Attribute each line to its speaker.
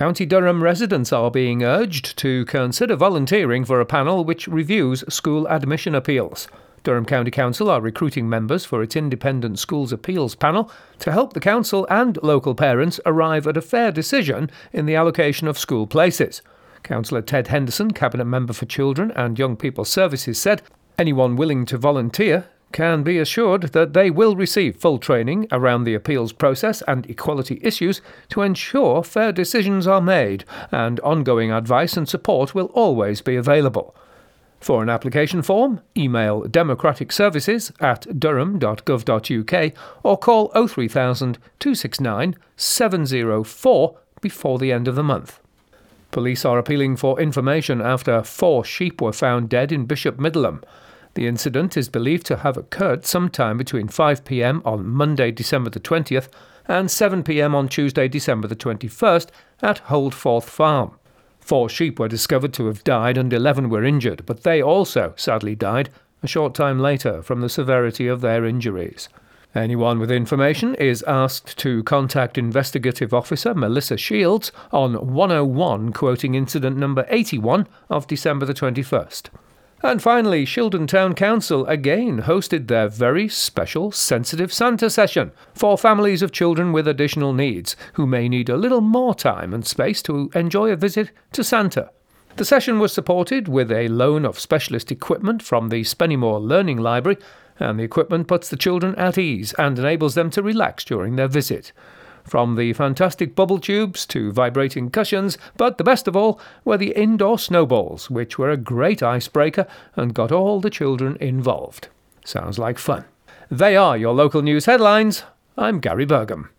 Speaker 1: County Durham residents are being urged to consider volunteering for a panel which reviews school admission appeals. Durham County Council are recruiting members for its Independent Schools Appeals panel to help the council and local parents arrive at a fair decision in the allocation of school places. Councillor Ted Henderson, Cabinet Member for Children and Young People Services, said anyone willing to volunteer can be assured that they will receive full training around the appeals process and equality issues to ensure fair decisions are made, and ongoing advice and support will always be available. For an application form, email democratic services at durham.gov.uk or call 03000 269 704 before the end of the month. Police are appealing for information after four sheep were found dead in Bishop Middleham. The incident is believed to have occurred sometime between 5 pm on Monday, December the 20th, and 7 pm on Tuesday, December the 21st, at Holdforth Farm. Four sheep were discovered to have died and 11 were injured, but they also sadly died a short time later from the severity of their injuries. Anyone with information is asked to contact Investigative Officer Melissa Shields on 101, quoting incident number 81 of December the 21st. And finally, Shildon Town Council again hosted their very special Sensitive Santa session for families of children with additional needs who may need a little more time and space to enjoy a visit to Santa. The session was supported with a loan of specialist equipment from the Spennymoor Learning Library, and the equipment puts the children at ease and enables them to relax during their visit from the fantastic bubble tubes to vibrating cushions, but the best of all were the indoor snowballs, which were a great icebreaker and got all the children involved. Sounds like fun. They are your local news headlines. I'm Gary Burgum.